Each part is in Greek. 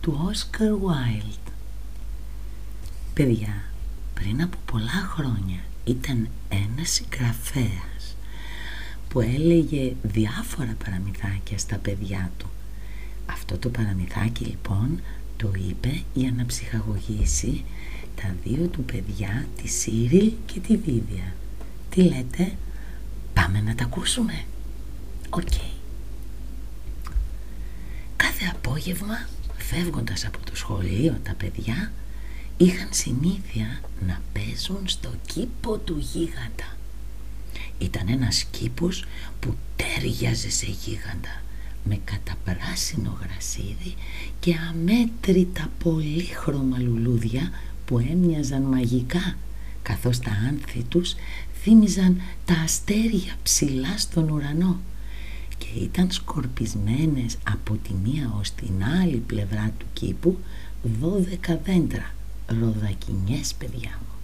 του Όσκαρ Βάιλτ. Παιδιά, πριν από πολλά χρόνια ήταν ένας συγγραφέας που έλεγε διάφορα παραμυθάκια στα παιδιά του. Αυτό το παραμυθάκι λοιπόν το είπε για να ψυχαγωγήσει τα δύο του παιδιά, τη Σύριλ και τη Βίβια. Τι λέτε, πάμε να τα ακούσουμε. Οκ. Κάθε απόγευμα φεύγοντας από το σχολείο τα παιδιά είχαν συνήθεια να παίζουν στο κήπο του γίγαντα. Ήταν ένας κήπος που ταίριαζε σε γίγαντα με καταπράσινο γρασίδι και αμέτρητα πολύχρωμα λουλούδια που έμοιαζαν μαγικά καθώς τα άνθη τους θύμιζαν τα αστέρια ψηλά στον ουρανό και ήταν σκορπισμένες από τη μία ως την άλλη πλευρά του κήπου δώδεκα δέντρα, ροδακινιές παιδιά μου.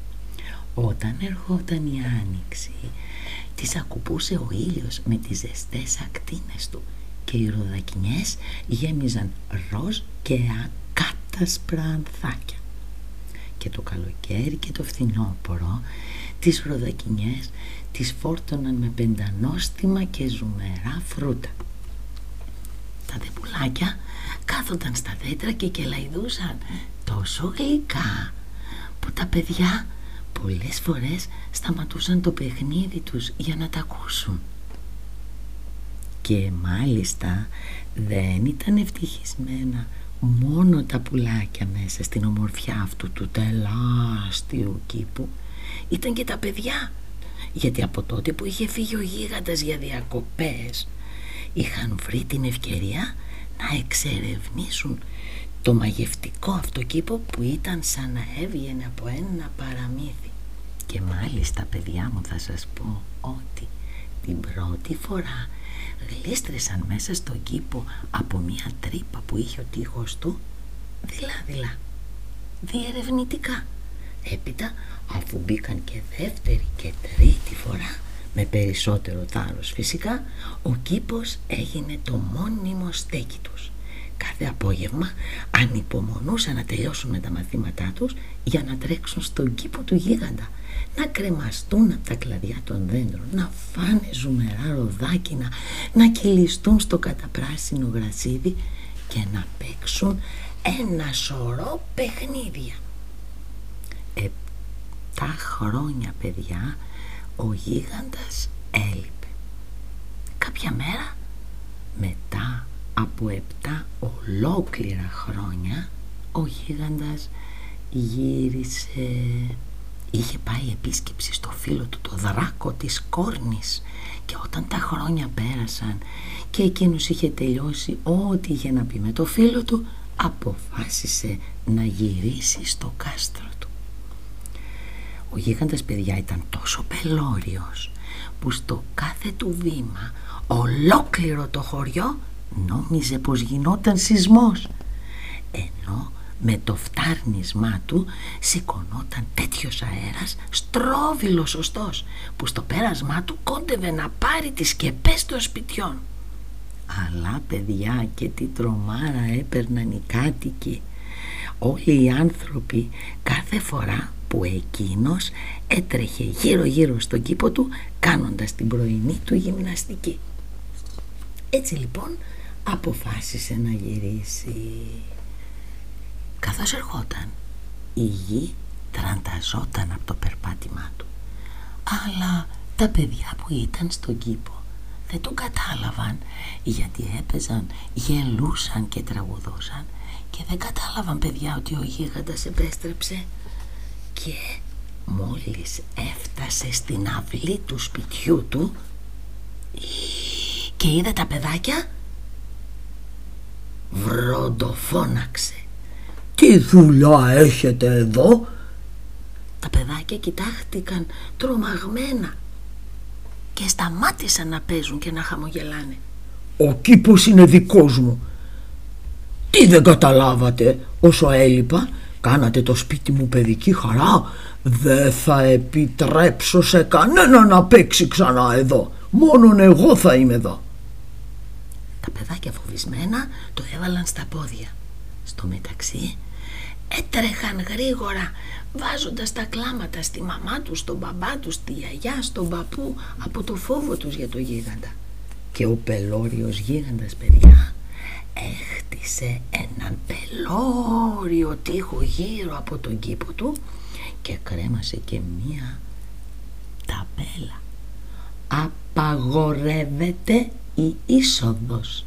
Όταν ερχόταν η άνοιξη, τις ακουπούσε ο ήλιος με τις ζεστές ακτίνες του και οι ροδακινιές γέμιζαν ροζ και ακάτασπρα ανθάκια. Και το καλοκαίρι και το φθινόπωρο τις ροδακινιές τις φόρτωναν με πεντανόστιμα και ζουμερά φρούτα. Τα δεπουλάκια κάθονταν στα δέντρα και κελαϊδούσαν τόσο γλυκά που τα παιδιά πολλές φορές σταματούσαν το παιχνίδι τους για να τα ακούσουν. Και μάλιστα δεν ήταν ευτυχισμένα μόνο τα πουλάκια μέσα στην ομορφιά αυτού του τεράστιου κήπου ήταν και τα παιδιά. Γιατί από τότε που είχε φύγει ο γίγαντας για διακοπές είχαν βρει την ευκαιρία να εξερευνήσουν το μαγευτικό αυτό κήπο που ήταν σαν να έβγαινε από ένα παραμύθι. Και μάλιστα παιδιά μου θα σας πω ότι την πρώτη φορά γλίστρεσαν μέσα στον κήπο από μια τρύπα που είχε ο τείχος του δειλά δειλά διερευνητικά έπειτα αφού μπήκαν και δεύτερη και τρίτη φορά με περισσότερο θάρρος φυσικά ο κήπος έγινε το μόνιμο στέκι τους. Κάθε απόγευμα ανυπομονούσαν να τελειώσουν με τα μαθήματά τους για να τρέξουν στον κήπο του γίγαντα να κρεμαστούν από τα κλαδιά των δέντρων να φάνε ζουμερά ροδάκινα να κυλιστούν στο καταπράσινο γρασίδι και να παίξουν ένα σωρό παιχνίδια. Επτά χρόνια παιδιά ο γίγαντας έλειπε. Κάποια μέρα μετά από επτά ολόκληρα χρόνια ο γίγαντας γύρισε. Είχε πάει επίσκεψη στο φίλο του το δράκο της Κόρνης. Και όταν τα χρόνια πέρασαν και εκείνος είχε τελειώσει ό,τι είχε να πει με το φίλο του αποφάσισε να γυρίσει στο κάστρο ο γίγαντας παιδιά ήταν τόσο πελώριος που στο κάθε του βήμα ολόκληρο το χωριό νόμιζε πως γινόταν σεισμός. Ενώ με το φτάρνισμά του σηκωνόταν τέτοιος αέρας στρόβιλος σωστός που στο πέρασμά του κόντευε να πάρει τις σκεπές των σπιτιών. Αλλά παιδιά και τι τρομάρα έπαιρναν οι κάτοικοι. Όλοι οι άνθρωποι κάθε φορά που εκείνος έτρεχε γύρω γύρω στον κήπο του κάνοντας την πρωινή του γυμναστική. Έτσι λοιπόν αποφάσισε να γυρίσει. Καθώς ερχόταν η γη τρανταζόταν από το περπάτημά του αλλά τα παιδιά που ήταν στον κήπο δεν τον κατάλαβαν γιατί έπαιζαν, γελούσαν και τραγουδούσαν και δεν κατάλαβαν παιδιά ότι ο γίγαντας επέστρεψε και μόλις έφτασε στην αυλή του σπιτιού του και είδε τα παιδάκια βροντοφώναξε «Τι δουλειά έχετε εδώ» Τα παιδάκια κοιτάχτηκαν τρομαγμένα και σταμάτησαν να παίζουν και να χαμογελάνε. «Ο κήπος είναι δικός μου. Τι δεν καταλάβατε όσο έλειπα» Κάνατε το σπίτι μου παιδική χαρά. Δεν θα επιτρέψω σε κανένα να παίξει ξανά εδώ. Μόνον εγώ θα είμαι εδώ. Τα παιδάκια φοβισμένα το έβαλαν στα πόδια. Στο μεταξύ έτρεχαν γρήγορα βάζοντας τα κλάματα στη μαμά τους, στον μπαμπά τους, στη γιαγιά, στον παππού από το φόβο τους για το γίγαντα. Και ο πελώριος γίγαντας παιδιά έχτισε έναν πελώριο τείχο γύρω από τον κήπο του και κρέμασε και μία ταπέλα. Απαγορεύεται η είσοδος.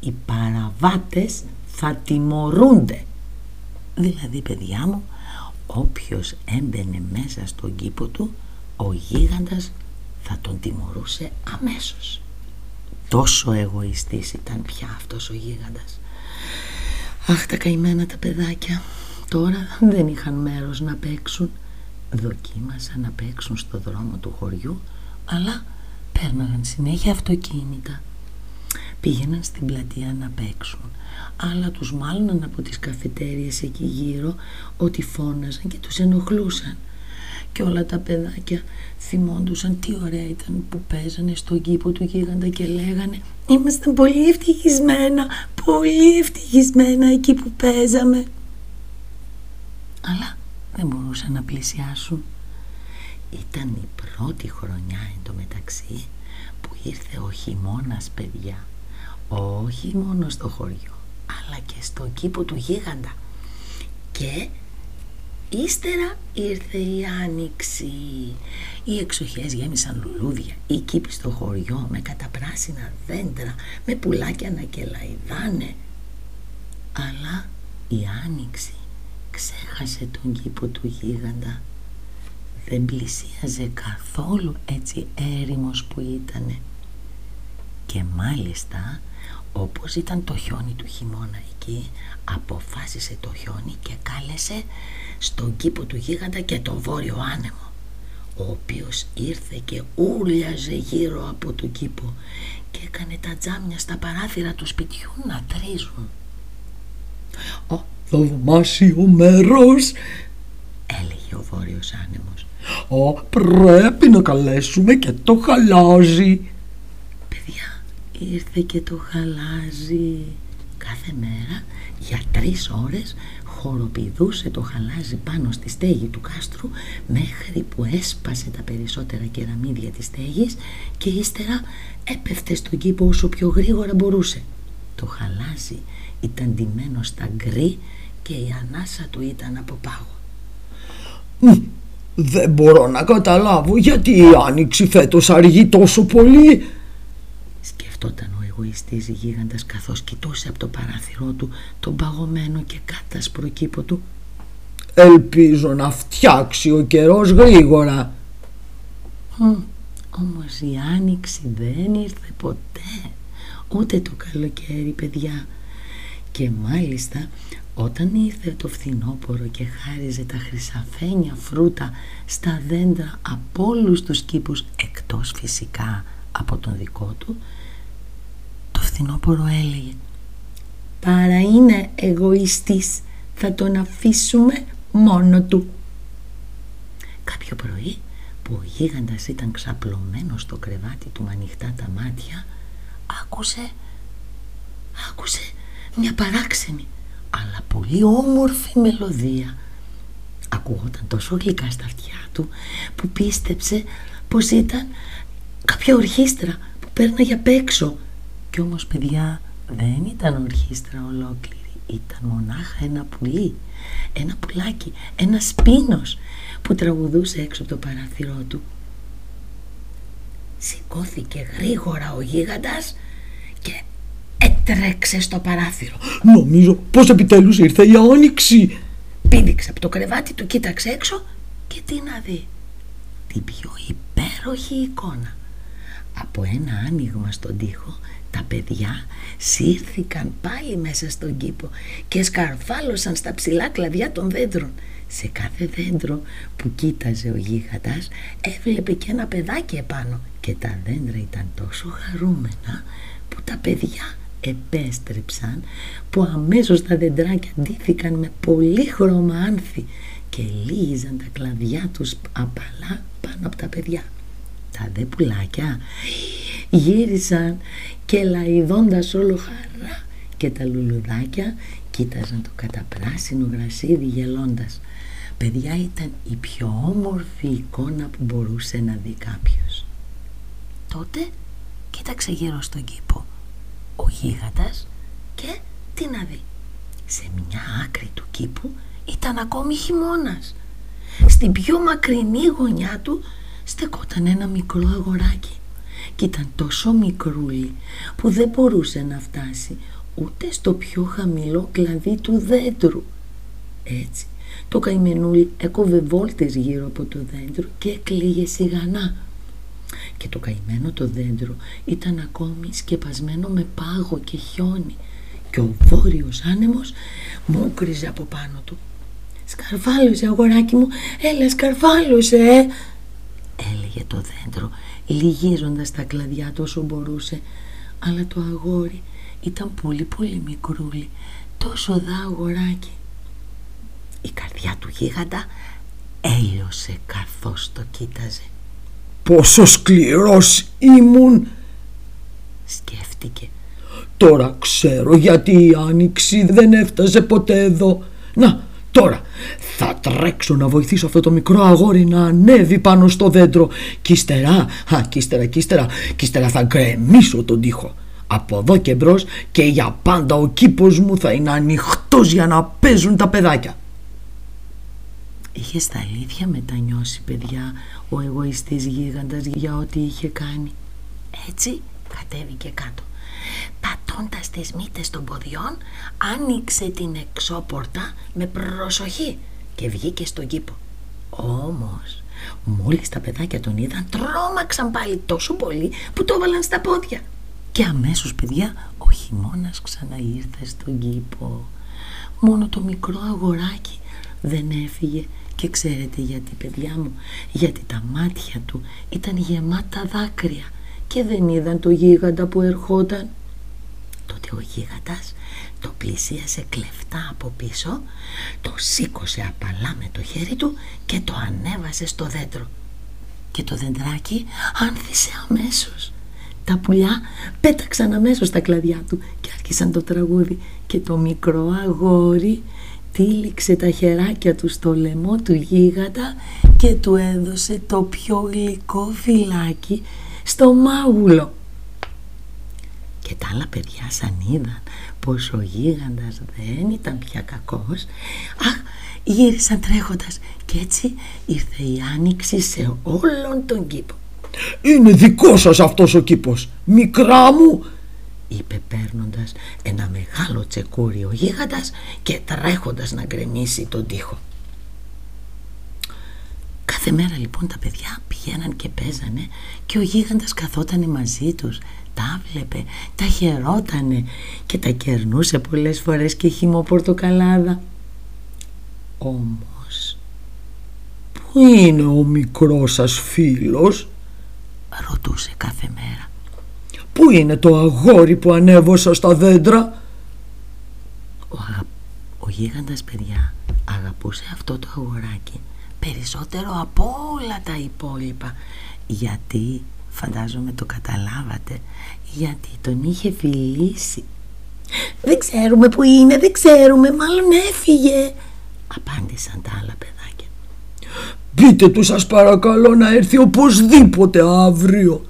Οι παραβάτες θα τιμωρούνται. Δηλαδή παιδιά μου, όποιος έμπαινε μέσα στον κήπο του, ο γίγαντας θα τον τιμωρούσε αμέσως. Τόσο εγωιστής ήταν πια αυτός ο γίγαντας. Αχ τα καημένα τα παιδάκια. Τώρα δεν είχαν μέρος να παίξουν. Δοκίμασαν να παίξουν στο δρόμο του χωριού, αλλά πέρναγαν συνέχεια αυτοκίνητα. Πήγαιναν στην πλατεία να παίξουν, αλλά τους μάλωναν από τις καφετέριες εκεί γύρω ότι φώναζαν και τους ενοχλούσαν και όλα τα παιδάκια θυμόντουσαν τι ωραία ήταν που παίζανε στον κήπο του γίγαντα και λέγανε «Ήμασταν πολύ ευτυχισμένα, πολύ ευτυχισμένα εκεί που παίζαμε». Αλλά δεν μπορούσαν να πλησιάσουν. Ήταν η πρώτη χρονιά εντωμεταξύ που ήρθε ο χειμώνας παιδιά. Όχι μόνο στο χωριό, αλλά και στο κήπο του γίγαντα. Και Ύστερα ήρθε η άνοιξη. Οι εξοχές γέμισαν λουλούδια, οι κήποι στο χωριό με καταπράσινα δέντρα, με πουλάκια να κελαϊδάνε. Αλλά η άνοιξη ξέχασε τον κήπο του γίγαντα. Δεν πλησίαζε καθόλου έτσι έρημος που ήτανε. Και μάλιστα όπως ήταν το χιόνι του χειμώνα εκεί αποφάσισε το χιόνι και κάλεσε στον κήπο του γίγαντα και το βόρειο άνεμο ο οποίος ήρθε και ούλιαζε γύρω από τον κήπο και έκανε τα τζάμια στα παράθυρα του σπιτιού να τρίζουν. «Α, θαυμάσιος μέρος», έλεγε ο βόρειος άνεμος. «Α, πρέπει να καλέσουμε και το χαλάζι». Παιδιά, ήρθε και το χαλάζι. Κάθε μέρα για τρεις ώρες χοροπηδούσε το χαλάζι πάνω στη στέγη του κάστρου μέχρι που έσπασε τα περισσότερα κεραμίδια της στέγης και ύστερα έπεφτε στον κήπο όσο πιο γρήγορα μπορούσε. Το χαλάζι ήταν ντυμένο στα γκρι και η ανάσα του ήταν από πάγο. Δεν μπορώ να καταλάβω γιατί η άνοιξη φέτος αργεί τόσο πολύ. Σκεφτόταν εγωιστής γίγαντας καθώς κοιτούσε από το παράθυρό του τον παγωμένο και κάτασπρο κήπο του. Ελπίζω να φτιάξει ο καιρός γρήγορα. Μ, όμως η άνοιξη δεν ήρθε ποτέ, ούτε το καλοκαίρι παιδιά. Και μάλιστα όταν ήρθε το φθινόπωρο και χάριζε τα χρυσαφένια φρούτα στα δέντρα από όλους τους κήπους εκτός φυσικά από τον δικό του το φθινόπωρο έλεγε «Παρά είναι εγωιστής, θα τον αφήσουμε μόνο του». Κάποιο πρωί που ο γίγαντας ήταν ξαπλωμένος στο κρεβάτι του με ανοιχτά τα μάτια άκουσε, άκουσε μια παράξενη αλλά πολύ όμορφη μελωδία. Ακούγονταν τόσο γλυκά στα αυτιά του που πίστεψε πως ήταν κάποια ορχήστρα που πέρναγε απ' έξω κι όμως παιδιά δεν ήταν ορχήστρα ολόκληρη, ήταν μονάχα ένα πουλί, ένα πουλάκι, ένα σπίνος που τραγουδούσε έξω από το παράθυρό του. Σηκώθηκε γρήγορα ο γίγαντας και έτρεξε στο παράθυρο. Νομίζω πως επιτέλους ήρθε η άνοιξη. Πήδηξε από το κρεβάτι του, κοίταξε έξω και τι να δει. Την πιο υπέροχη εικόνα Από ένα άνοιγμα στον τοίχο τα παιδιά σύρθηκαν πάλι μέσα στον κήπο και σκαρφάλωσαν στα ψηλά κλαδιά των δέντρων. Σε κάθε δέντρο που κοίταζε ο γίγαντας έβλεπε και ένα παιδάκι επάνω και τα δέντρα ήταν τόσο χαρούμενα που τα παιδιά επέστρεψαν που αμέσως τα δεντράκια ντύθηκαν με πολύχρωμα άνθη και λύγιζαν τα κλαδιά τους απαλά πάνω από τα παιδιά. Τα δε πουλάκια γύρισαν και λαϊδώντας όλο χαρά και τα λουλουδάκια κοίταζαν το καταπράσινο γρασίδι γελώντας. Παιδιά ήταν η πιο όμορφη εικόνα που μπορούσε να δει κάποιος. Τότε κοίταξε γύρω στον κήπο ο γίγαντας και τι να δει. Σε μια άκρη του κήπου ήταν ακόμη χειμώνας. Στην πιο μακρινή γωνιά του στεκόταν ένα μικρό αγοράκι και ήταν τόσο μικρούλι που δεν μπορούσε να φτάσει ούτε στο πιο χαμηλό κλαδί του δέντρου. Έτσι, το καημενούλι έκοβε βόλτες γύρω από το δέντρο και έκλειγε σιγανά. Και το καημένο το δέντρο ήταν ακόμη σκεπασμένο με πάγο και χιόνι και ο βόρειος άνεμος μούκριζε από πάνω του. «Σκαρφάλωσε αγοράκι μου, έλα σκαρφάλωσε ε!» έλεγε το δέντρο λυγίζοντας τα κλαδιά του όσο μπορούσε. Αλλά το αγόρι ήταν πολύ πολύ μικρούλι τόσο δά αγοράκι η καρδιά του γίγαντα έλειωσε καθώς το κοίταζε. Πόσο σκληρός ήμουν! Σκέφτηκε. Τώρα ξέρω γιατί η άνοιξη δεν έφτασε ποτέ εδώ. Να τώρα θα τρέξω να βοηθήσω αυτό το μικρό αγόρι να ανέβει πάνω στο δέντρο Κι ύστερα, α, κι ύστερα, κι ύστερα, κι ύστερα θα γκρεμίσω τον τοίχο από εδώ και μπρος και για πάντα ο κήπος μου θα είναι ανοιχτός για να παίζουν τα παιδάκια Είχες στα αλήθεια μετανιώσει παιδιά ο εγωιστής γίγαντας για ό,τι είχε κάνει. Έτσι κατέβηκε κάτω. Πατώντας τις μύτες των ποδιών άνοιξε την εξώπορτα με προσοχή και βγήκε στον κήπο. Όμως μόλις τα παιδάκια τον είδαν τρόμαξαν πάλι τόσο πολύ που το έβαλαν στα πόδια. Και αμέσως παιδιά ο χειμώνας ξαναήρθε στον κήπο. Μόνο το μικρό αγοράκι δεν έφυγε και ξέρετε γιατί παιδιά μου, γιατί τα μάτια του ήταν γεμάτα δάκρυα και δεν είδαν το γίγαντα που ερχόταν. Τότε ο γίγαντας το πλησίασε κλεφτά από πίσω, το σήκωσε απαλά με το χέρι του και το ανέβασε στο δέντρο. Και το δεντράκι άνθησε αμέσως. Τα πουλιά πέταξαν αμέσως τα κλαδιά του και άρχισαν το τραγούδι και το μικρό αγόρι τύλιξε τα χεράκια του στο λαιμό του γίγαντα και του έδωσε το πιο γλυκό φυλάκι στο μάγουλο. Και τα άλλα παιδιά σαν είδαν πως ο γίγαντας δεν ήταν πια κακός, αχ, γύρισαν τρέχοντας και έτσι ήρθε η άνοιξη σε όλον τον κήπο. «Είναι δικός σας αυτός ο κήπος, μικρά μου είπε παίρνοντας ένα μεγάλο τσεκούρι ο γίγαντας και τρέχοντας να γκρεμίσει τον τοίχο. Κάθε μέρα λοιπόν τα παιδιά πηγαίναν και παίζανε και ο γίγαντας καθότανε μαζί τους, τα βλέπε, τα χαιρότανε και τα κερνούσε πολλές φορές και χυμό πορτοκαλάδα. Όμως, πού είναι ο μικρός σας φίλος, ρωτούσε κάθε μέρα. Πού είναι το αγόρι που ανέβωσα στα δέντρα; Ο, αγα... ο γίγαντας παιδιά αγαπούσε αυτό το αγοράκι περισσότερο από όλα τα υπόλοιπα. Γιατί φαντάζομαι το καταλάβατε γιατί τον είχε φιλήσει. Δεν ξέρουμε που είναι δεν ξέρουμε μάλλον έφυγε απάντησαν τα άλλα παιδάκια. Πείτε του σας παρακαλώ να έρθει οπωσδήποτε αύριο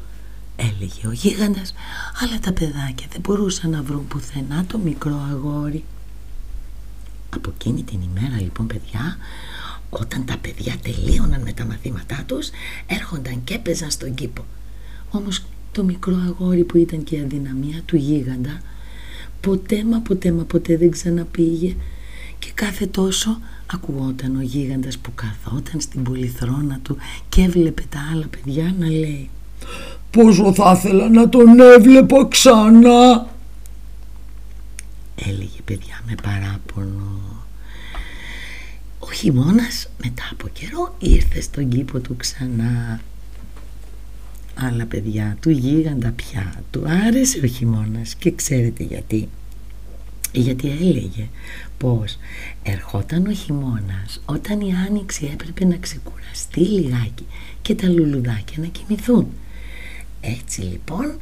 έλεγε ο γίγαντας. Αλλά τα παιδάκια δεν μπορούσαν να βρουν πουθενά το μικρό αγόρι. Από εκείνη την ημέρα λοιπόν παιδιά όταν τα παιδιά τελείωναν με τα μαθήματά τους έρχονταν και έπαιζαν στον κήπο. Όμως το μικρό αγόρι που ήταν και η αδυναμία του γίγαντα ποτέ μα ποτέ μα ποτέ δεν ξαναπήγε και κάθε τόσο ακουγόταν ο γίγαντας που καθόταν στην πολυθρόνα του και έβλεπε τα άλλα παιδιά να λέει Πόσο θα ήθελα να τον έβλεπα ξανά! Έλεγε παιδιά με παράπονο Ο χειμώνας μετά από καιρό ήρθε στον κήπο του ξανά. Άλλα παιδιά του γίγαντα πια του άρεσε ο χειμώνας και ξέρετε γιατί. Γιατί έλεγε πως ερχόταν ο χειμώνας όταν η άνοιξη έπρεπε να ξεκουραστεί λιγάκι και τα λουλουδάκια να κοιμηθούν. Έτσι λοιπόν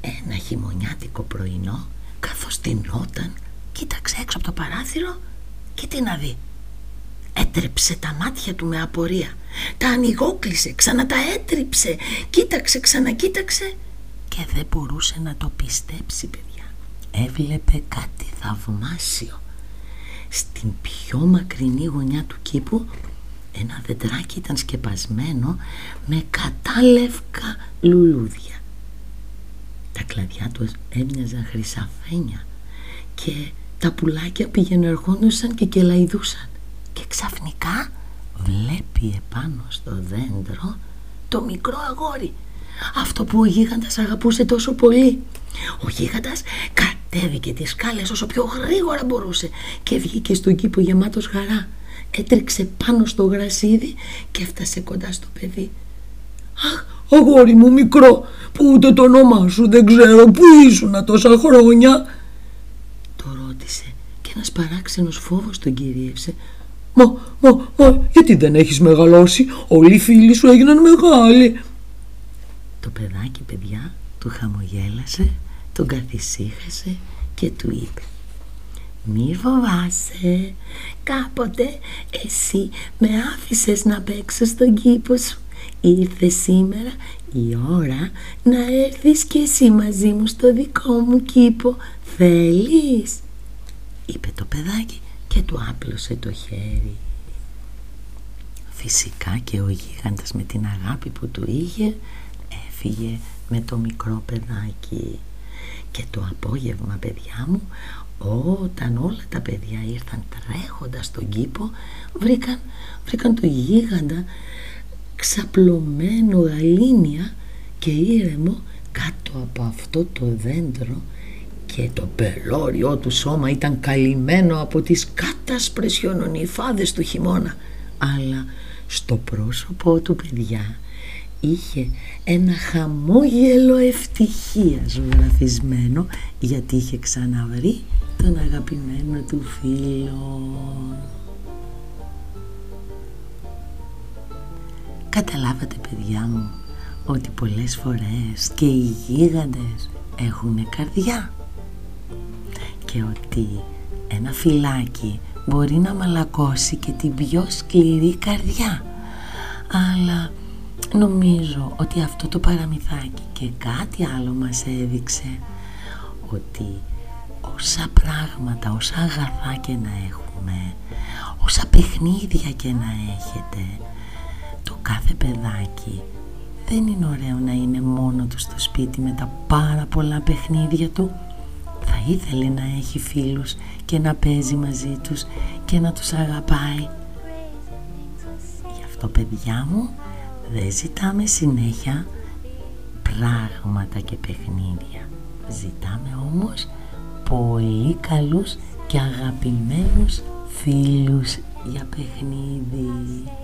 ένα χειμωνιάτικο πρωινό καθώς τεινόταν κοίταξε έξω από το παράθυρο και τι να δει Έτρεψε τα μάτια του με απορία. Τα ανοιγόκλεισε, ξανά τα έτριψε. Κοίταξε, ξανακοίταξε και δεν μπορούσε να το πιστέψει παιδιά. Έβλεπε κάτι θαυμάσιο. Στην πιο μακρινή γωνιά του κήπου ένα δεντράκι ήταν σκεπασμένο με κατάλευκα λουλούδια. Τα κλαδιά του έμοιαζαν χρυσαφένια και τα πουλάκια πήγαινε ερχόντουσαν και κελαϊδούσαν και ξαφνικά βλέπει επάνω στο δέντρο το μικρό αγόρι. Αυτό που ο γίγαντας αγαπούσε τόσο πολύ. Ο γίγαντας κατέβηκε τις σκάλες όσο πιο γρήγορα μπορούσε και βγήκε στον κήπο γεμάτος χαρά. Έτρεξε πάνω στο γρασίδι και έφτασε κοντά στο παιδί. Αχ, αγόρι μου μικρό, που ούτε το όνομά σου δεν ξέρω, πού ήσουν τόσα χρόνια. Το ρώτησε και ένας παράξενος φόβος τον κυρίευσε Μα, μα, μα, γιατί δεν έχεις μεγαλώσει, όλοι οι φίλοι σου έγιναν μεγάλοι. Το παιδάκι, παιδιά, του χαμογέλασε, τον καθησύχασε και του είπε «Μη φοβάσαι, κάποτε εσύ με άφησες να παίξω στον κήπο σου. Ήρθε σήμερα η ώρα να έρθεις και εσύ μαζί μου στο δικό μου κήπο. Θέλεις» είπε το παιδάκι και του άπλωσε το χέρι. Φυσικά και ο γίγαντας με την αγάπη που του είχε έφυγε με το μικρό παιδάκι. Και το απόγευμα παιδιά μου όταν όλα τα παιδιά ήρθαν τρέχοντας στον κήπο βρήκαν, βρήκαν το γίγαντα ξαπλωμένο γαλήνια και ήρεμο κάτω από αυτό το δέντρο και το πελώριό του σώμα ήταν καλυμμένο από τις κάτασπρες χιονονιφάδες του χειμώνα αλλά στο πρόσωπό του παιδιά είχε ένα χαμόγελο ευτυχίας ζωγραφισμένο γιατί είχε ξαναβρει τον αγαπημένο του φίλο. Καταλάβατε παιδιά μου ότι πολλές φορές και οι γίγαντες έχουν καρδιά και ότι ένα φυλάκι μπορεί να μαλακώσει και την πιο σκληρή καρδιά. Αλλά νομίζω ότι αυτό το παραμυθάκι και κάτι άλλο μας έδειξε ότι όσα πράγματα, όσα αγαθά και να έχουμε όσα παιχνίδια και να έχετε το κάθε παιδάκι δεν είναι ωραίο να είναι μόνο του στο σπίτι με τα πάρα πολλά παιχνίδια του θα ήθελε να έχει φίλους και να παίζει μαζί τους και να τους αγαπάει. Γι' αυτό παιδιά μου δεν ζητάμε συνέχεια πράγματα και παιχνίδια. Ζητάμε όμως πολύ καλούς και αγαπημένους φίλους για παιχνίδι.